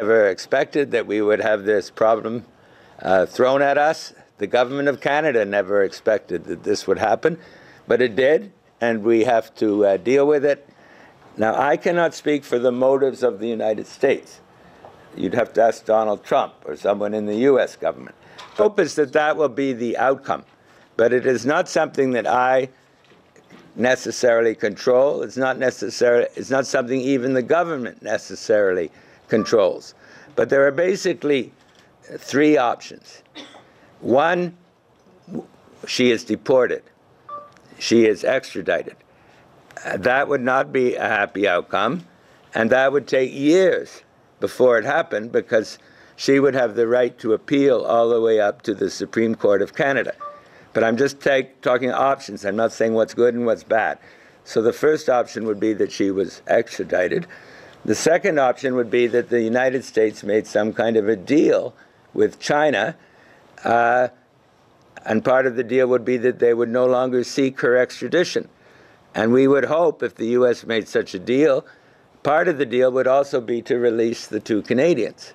Never expected that we would have this problem uh, thrown at us. The government of Canada never expected that this would happen, but it did, and we have to uh, deal with it. Now, I cannot speak for the motives of the United States. You'd have to ask Donald Trump or someone in the U.S. government. Hope is that that will be the outcome, but it is not something that I necessarily control. It's not necessarily. It's not something even the government necessarily controls. But there are basically three options. One, she is deported. She is extradited. Uh, that would not be a happy outcome, and that would take years before it happened because she would have the right to appeal all the way up to the Supreme Court of Canada. But I'm just take, talking options. I'm not saying what's good and what's bad. So the first option would be that she was extradited. The second option would be that the United States made some kind of a deal with China. Uh, and part of the deal would be that they would no longer seek her extradition. And we would hope, if the U.S. made such a deal, part of the deal would also be to release the two Canadians.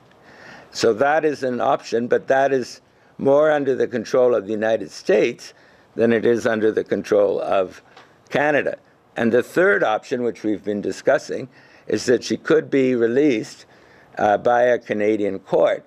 So that is an option, but that is more under the control of the United States than it is under the control of Canada. And the third option, which we've been discussing, is that she could be released uh, by a Canadian court.